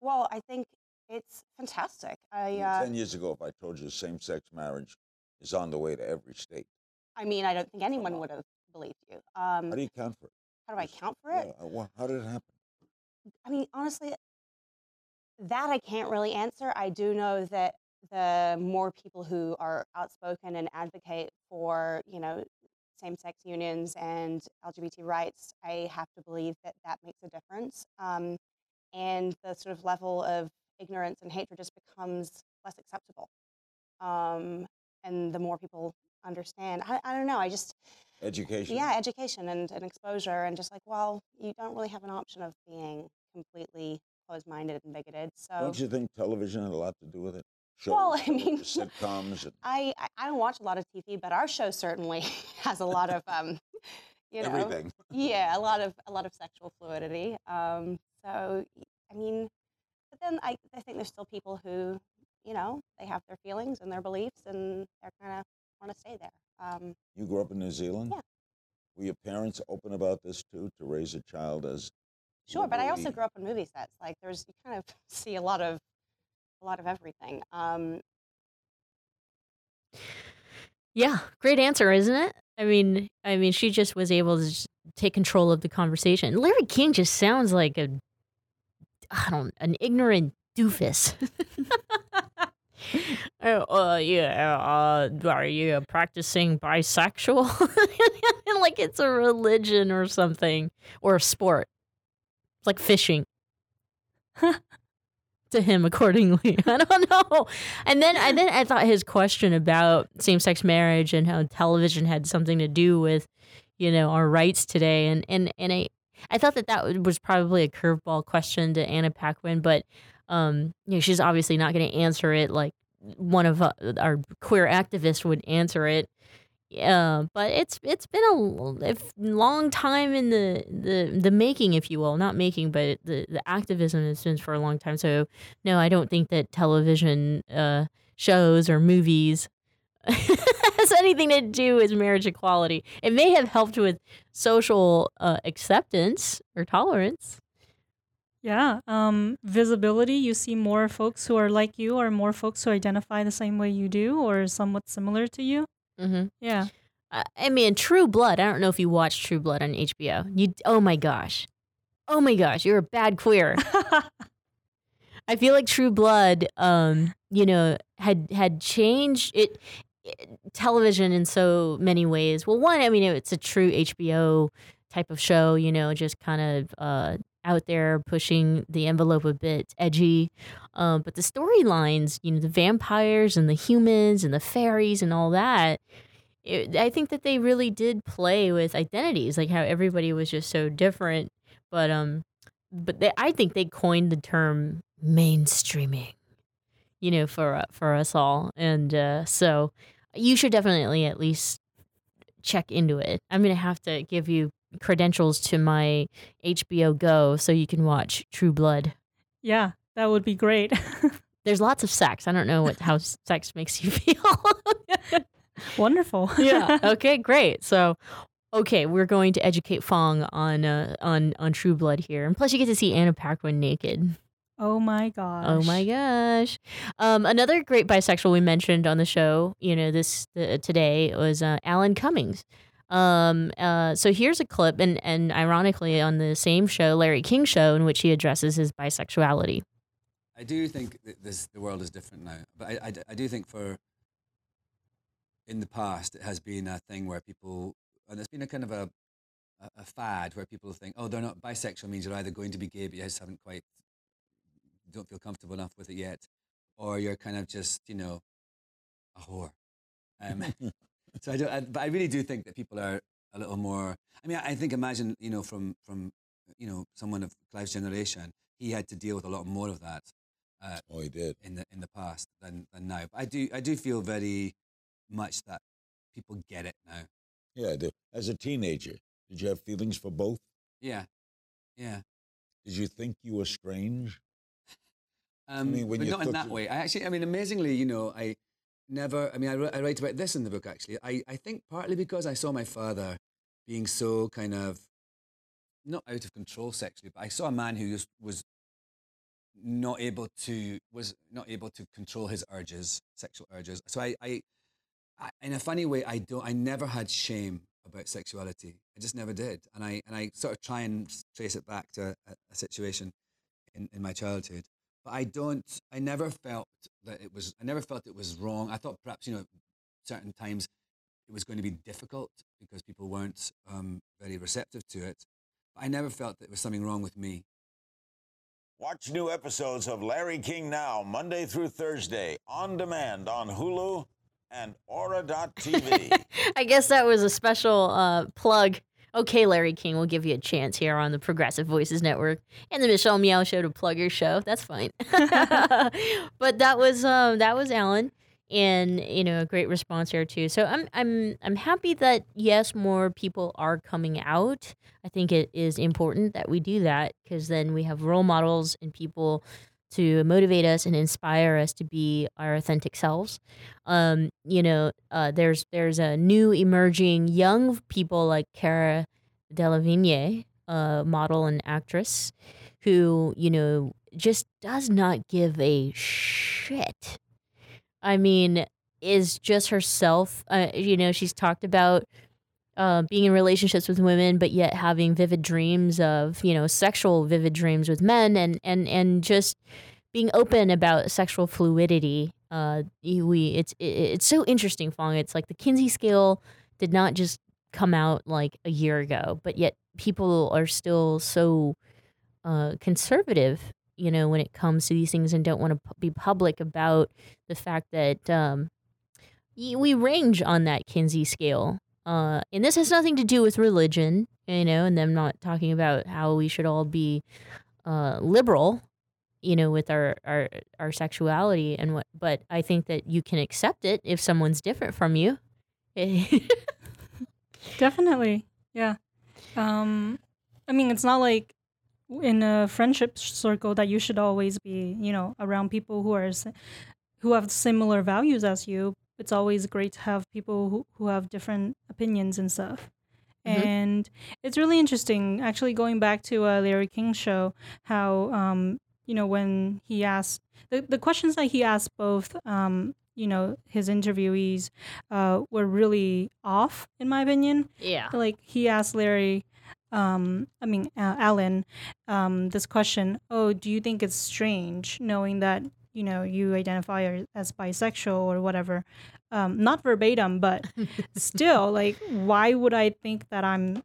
Well, I think it's fantastic. I uh, Ten years ago, if I told you same sex marriage is on the way to every state, I mean, I don't think anyone would have believed you. Um, how do you count for it? How do I account for it? Yeah, uh, wha- how did it happen? I mean, honestly, that I can't really answer. I do know that the more people who are outspoken and advocate for, you know, same-sex unions and LGBT rights, I have to believe that that makes a difference. Um, and the sort of level of ignorance and hatred just becomes less acceptable. Um, and the more people understand, I, I don't know. I just Education. yeah, education and, and exposure, and just like, well, you don't really have an option of being completely closed-minded and bigoted. So, Don't you think television had a lot to do with it? Shows, Well, I mean- sitcoms. And I, I I don't watch a lot of TV, but our show certainly has a lot of um, you know, Everything. yeah, a lot of a lot of sexual fluidity. Um, so, I mean, but then I I think there's still people who, you know, they have their feelings and their beliefs, and they're kind of want to stay there. Um, You grew up in New Zealand? Yeah. Were your parents open about this too, to raise a child as Sure, but I also grew up in movie sets. Like there's you kind of see a lot of a lot of everything. Um, Yeah, great answer, isn't it? I mean, I mean, she just was able to just take control of the conversation. Larry King just sounds like a, I don't, an ignorant doofus. Uh, yeah, uh, are you practicing bisexual? like it's a religion or something, or a sport. It's like fishing. to him accordingly. I don't know. And then I then I thought his question about same-sex marriage and how television had something to do with, you know, our rights today and and and I I thought that that was probably a curveball question to Anna Paquin, but um, you know, she's obviously not going to answer it like one of uh, our queer activists would answer it. But it's it's been a long time in the, the the making, if you will, not making, but the the activism has been for a long time. So no, I don't think that television uh, shows or movies has anything to do with marriage equality. It may have helped with social uh, acceptance or tolerance. Yeah, um, visibility. You see more folks who are like you, or more folks who identify the same way you do, or somewhat similar to you. Mm-hmm. Yeah. Uh, I mean, True Blood. I don't know if you watched True Blood on HBO. You, oh my gosh, oh my gosh, you're a bad queer. I feel like True Blood, um, you know, had had changed it, it- television in so many ways. Well, one, I mean, it's a true HBO type of show. You know, just kind of uh, out there pushing the envelope a bit, edgy. Um, but the storylines, you know, the vampires and the humans and the fairies and all that. It, I think that they really did play with identities, like how everybody was just so different. But um, but they, I think they coined the term mainstreaming, you know, for uh, for us all. And uh, so you should definitely at least check into it. I'm gonna have to give you credentials to my HBO Go so you can watch True Blood. Yeah, that would be great. There's lots of sex. I don't know what how sex makes you feel. Wonderful. yeah. Okay. Great. So, okay, we're going to educate Fong on uh, on on True Blood here, and plus you get to see Anna Paquin naked. Oh my gosh. Oh my gosh. Um, another great bisexual we mentioned on the show, you know, this uh, today was uh, Alan Cummings. Um, uh, so here's a clip, and and ironically, on the same show, Larry King show, in which he addresses his bisexuality. I do think that this the world is different now, but I I do think for in the past it has been a thing where people and it's been a kind of a a, a fad where people think, oh, they're not bisexual means you're either going to be gay, but you just haven't quite don't feel comfortable enough with it yet, or you're kind of just you know a whore. Um, so I do, I, but I really do think that people are a little more. I mean, I think imagine you know from from you know someone of Clive's generation, he had to deal with a lot more of that. Uh, oh, he did in the in the past than than now. But I do I do feel very much that people get it now. Yeah, I do. As a teenager, did you have feelings for both? Yeah, yeah. Did you think you were strange? Um, mean, when but not in that way. I actually, I mean, amazingly, you know, I never. I mean, I, I write about this in the book. Actually, I I think partly because I saw my father being so kind of not out of control sexually, but I saw a man who just was not able to was not able to control his urges, sexual urges. So I, I, I in a funny way, I don't. I never had shame about sexuality. I just never did, and I and I sort of try and trace it back to a, a situation in, in my childhood. But I don't. I never felt that it was. I never felt it was wrong. I thought perhaps you know, certain times it was going to be difficult because people weren't um, very receptive to it. But I never felt that there was something wrong with me. Watch new episodes of Larry King Now, Monday through Thursday, on demand on Hulu and Ora.tv. I guess that was a special uh, plug. Okay, Larry King, we'll give you a chance here on the Progressive Voices Network and the Michelle Meow Show to plug your show. That's fine. but that was um, that was Alan, and you know, a great response here too. So I'm I'm I'm happy that yes, more people are coming out. I think it is important that we do that because then we have role models and people to motivate us and inspire us to be our authentic selves. Um, you know, uh, there's there's a new emerging young people like Cara Delevingne, a model and actress, who you know just does not give a shit. I mean, is just herself. Uh, you know, she's talked about uh, being in relationships with women, but yet having vivid dreams of you know sexual vivid dreams with men, and and and just being open about sexual fluidity. Uh, we it's it, it's so interesting, Fong. It's like the Kinsey scale did not just come out like a year ago, but yet people are still so uh, conservative, you know, when it comes to these things and don't want to p- be public about the fact that um, we range on that Kinsey scale. Uh, and this has nothing to do with religion, you know, and them not talking about how we should all be uh, liberal, you know, with our, our our sexuality and what. But I think that you can accept it if someone's different from you. Definitely. Yeah. Um I mean, it's not like in a friendship circle that you should always be, you know, around people who are who have similar values as you. It's always great to have people who, who have different opinions and stuff. Mhm. And it's really interesting, actually, going back to uh, Larry King's show, how, um, you know, when he asked the, the questions that he asked both, um, you know, his interviewees uh, were really off, in my opinion. Yeah. Like, he asked Larry, um, I mean, uh, Alan, um, this question Oh, do you think it's strange knowing that, you know, you identify as bisexual or whatever? Um, not verbatim, but still, like, why would I think that I'm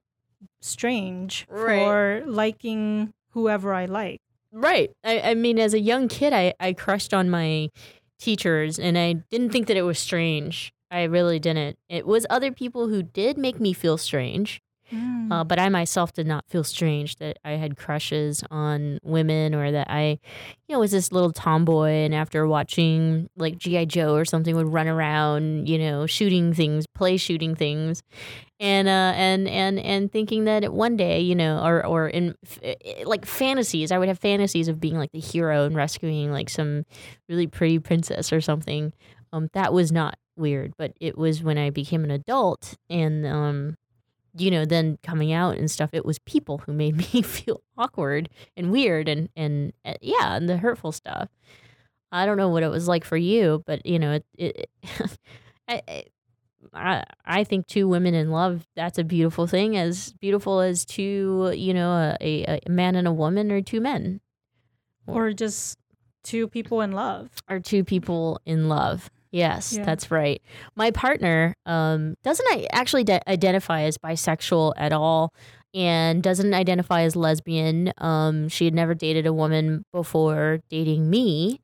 strange Right. for liking whoever I like? Right. I, I mean, as a young kid, I, I crushed on my teachers and I didn't think that it was strange. I really didn't. It was other people who did make me feel strange. Uh, but I myself did not feel strange that I had crushes on women or that I, you know, was this little tomboy and after watching like G.I. Joe or something would run around, you know, shooting things, play shooting things. And uh and and and thinking that one day, you know, or or in f- like fantasies, I would have fantasies of being like the hero and rescuing like some really pretty princess or something. Um, that was not weird, but it was when I became an adult and um, you know, then coming out and stuff, it was people who made me feel awkward and weird and and uh, yeah, and the hurtful stuff. I don't know what it was like for you, but you know, it, it I, I- I think two women in love that's a beautiful thing, as beautiful as two, you know, a, a man and a woman or two men Or just two people in love. or two people in love. Yes, Yeah. that's right. My partner um, doesn't actually de- identify as bisexual at all and doesn't identify as lesbian. Um, she had never dated a woman before dating me.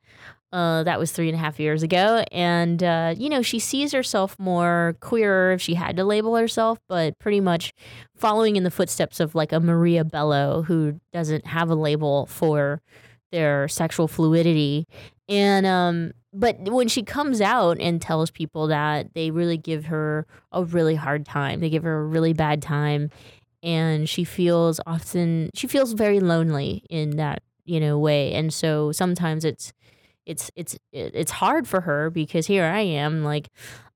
Uh, that was three and a half years ago. And, uh, you know, she sees herself more queer if she had to label herself, but pretty much following in the footsteps of like a Maria Bello who doesn't have a label for their sexual fluidity. And um but when she comes out and tells people that they really give her a really hard time. They give her a really bad time and she feels often she feels very lonely in that, you know, way. And so sometimes it's it's it's it's hard for her because here I am like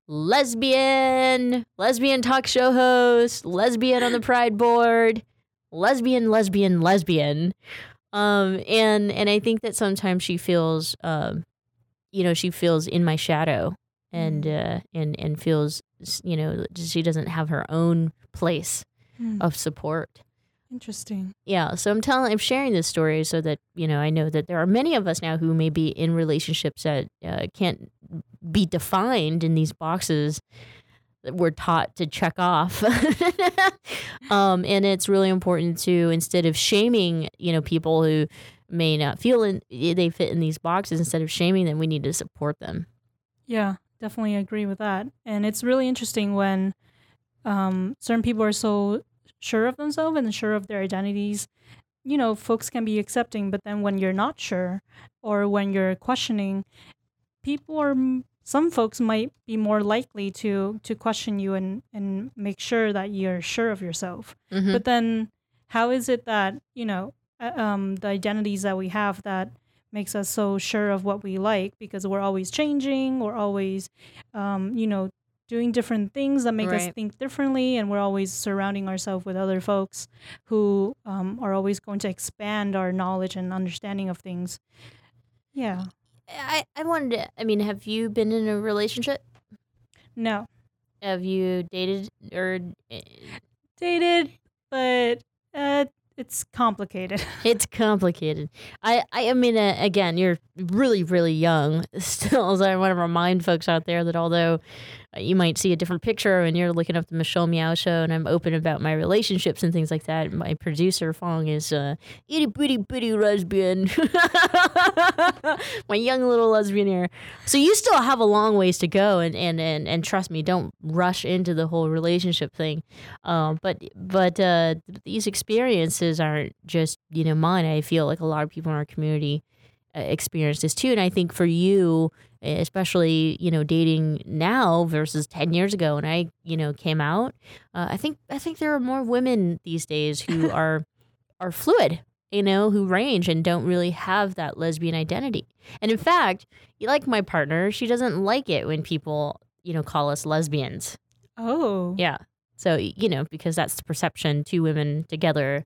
lesbian, lesbian talk show host, lesbian on the pride board, lesbian, lesbian, lesbian. Um, and and I think that sometimes she feels, um, you know, she feels in my shadow, and uh, and and feels, you know, she doesn't have her own place Hmm. of support. Interesting. Yeah, so I'm telling, I'm sharing this story so that you know I know that there are many of us now who may be in relationships that uh, can't be defined in these boxes we're taught to check off. um, and it's really important to instead of shaming, you know, people who may not feel in, they fit in these boxes, instead of shaming them, we need to support them. Yeah, definitely agree with that. And it's really interesting when um, certain people are so sure of themselves and sure of their identities. You know, folks can be accepting, but then when you're not sure or when you're questioning, people are some folks might be more likely to to question you and and make sure that you're sure of yourself. Mhm. But then how is it that, you know, uh, um the identities that we have that makes us so sure of what we like because we're always changing, we're always um, you know, doing different things that make us think differently and we're always surrounding ourselves with other folks who um, are always going to expand our knowledge and understanding of things. Yeah. I, I wanted to, I mean, have you been in a relationship? No. have you dated or dated, but uh, it's complicated. it's complicated. I, I, I mean, uh, again, you're really, really young still. So I want to remind folks out there that although you might see a different picture and you're looking up the Michelle Meow show and I'm open about my relationships and things like that, my producer, Fong, is uh, itty bitty bitty lesbian. my young little lesbian here. So you still have a long ways to go. And, and, and, and trust me, don't rush into the whole relationship thing. Uh, but but uh, these experiences aren't just, you know, mine. I feel like a lot of people in our community uh, experience this too. And I think for you, especially you know dating now versus 10 years ago when i you know came out uh, i think i think there are more women these days who are are fluid you know who range and don't really have that lesbian identity. And in fact like my partner she doesn't like it when people you know call us lesbians. Oh. yeah. So you know because that's the perception two women together.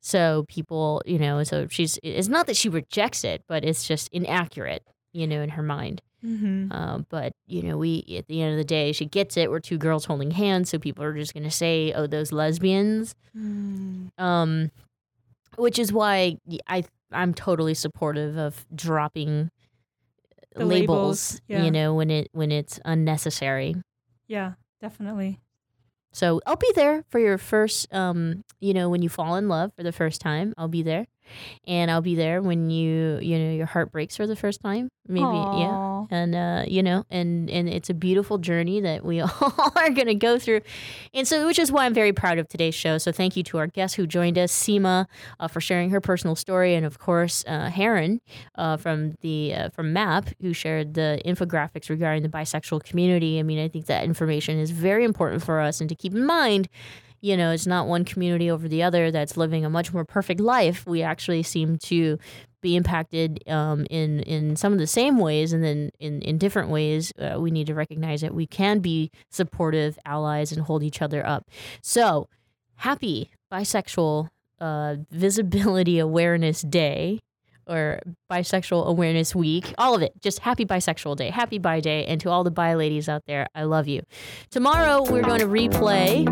So people you know so she's it's not that she rejects it but it's just inaccurate you know in her mind Mhm. um, but you know we at the end of the day she gets it we're two girls holding hands so people are just going to say oh those lesbians Mm. um, which is why I I'm totally supportive of dropping The labels, labels, yeah. you know when it when it's unnecessary Yeah, definitely. so I'll be there for your first, um, you know, when you fall in love for the first time. I'll be there, and I'll be there when you, you know, your heart breaks for the first time. Maybe, Aw. yeah, and uh, you know, and and it's a beautiful journey that we all are gonna go through, and so which is why I'm very proud of today's show. So thank you to our guest who joined us, Seema, uh, for sharing her personal story, and of course, uh, Heron uh, from the uh, from MAP who shared the infographics regarding the bisexual community. I mean, I think that information is very important for us, and to keep in mind. You know, it's not one community over the other that's living a much more perfect life. We actually seem to be impacted um, in in some of the same ways, and then in in different ways. Uh, we need to recognize that we can be supportive allies and hold each other up. So, happy bisexual uh, visibility awareness day or bisexual awareness week. All of it. Just happy bisexual day. Happy bi day. And to all the bi ladies out there i love you. Tomorrow we're going to replay.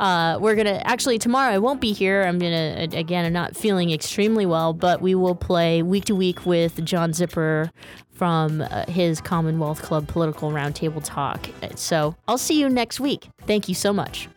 Uh, we're gonna actually tomorrow i won't be here. I'm gonna again i'm not feeling extremely well but we will play week to week with john Zipperer from uh, his commonwealth club political roundtable talk. So i'll see you next week. Thank you so much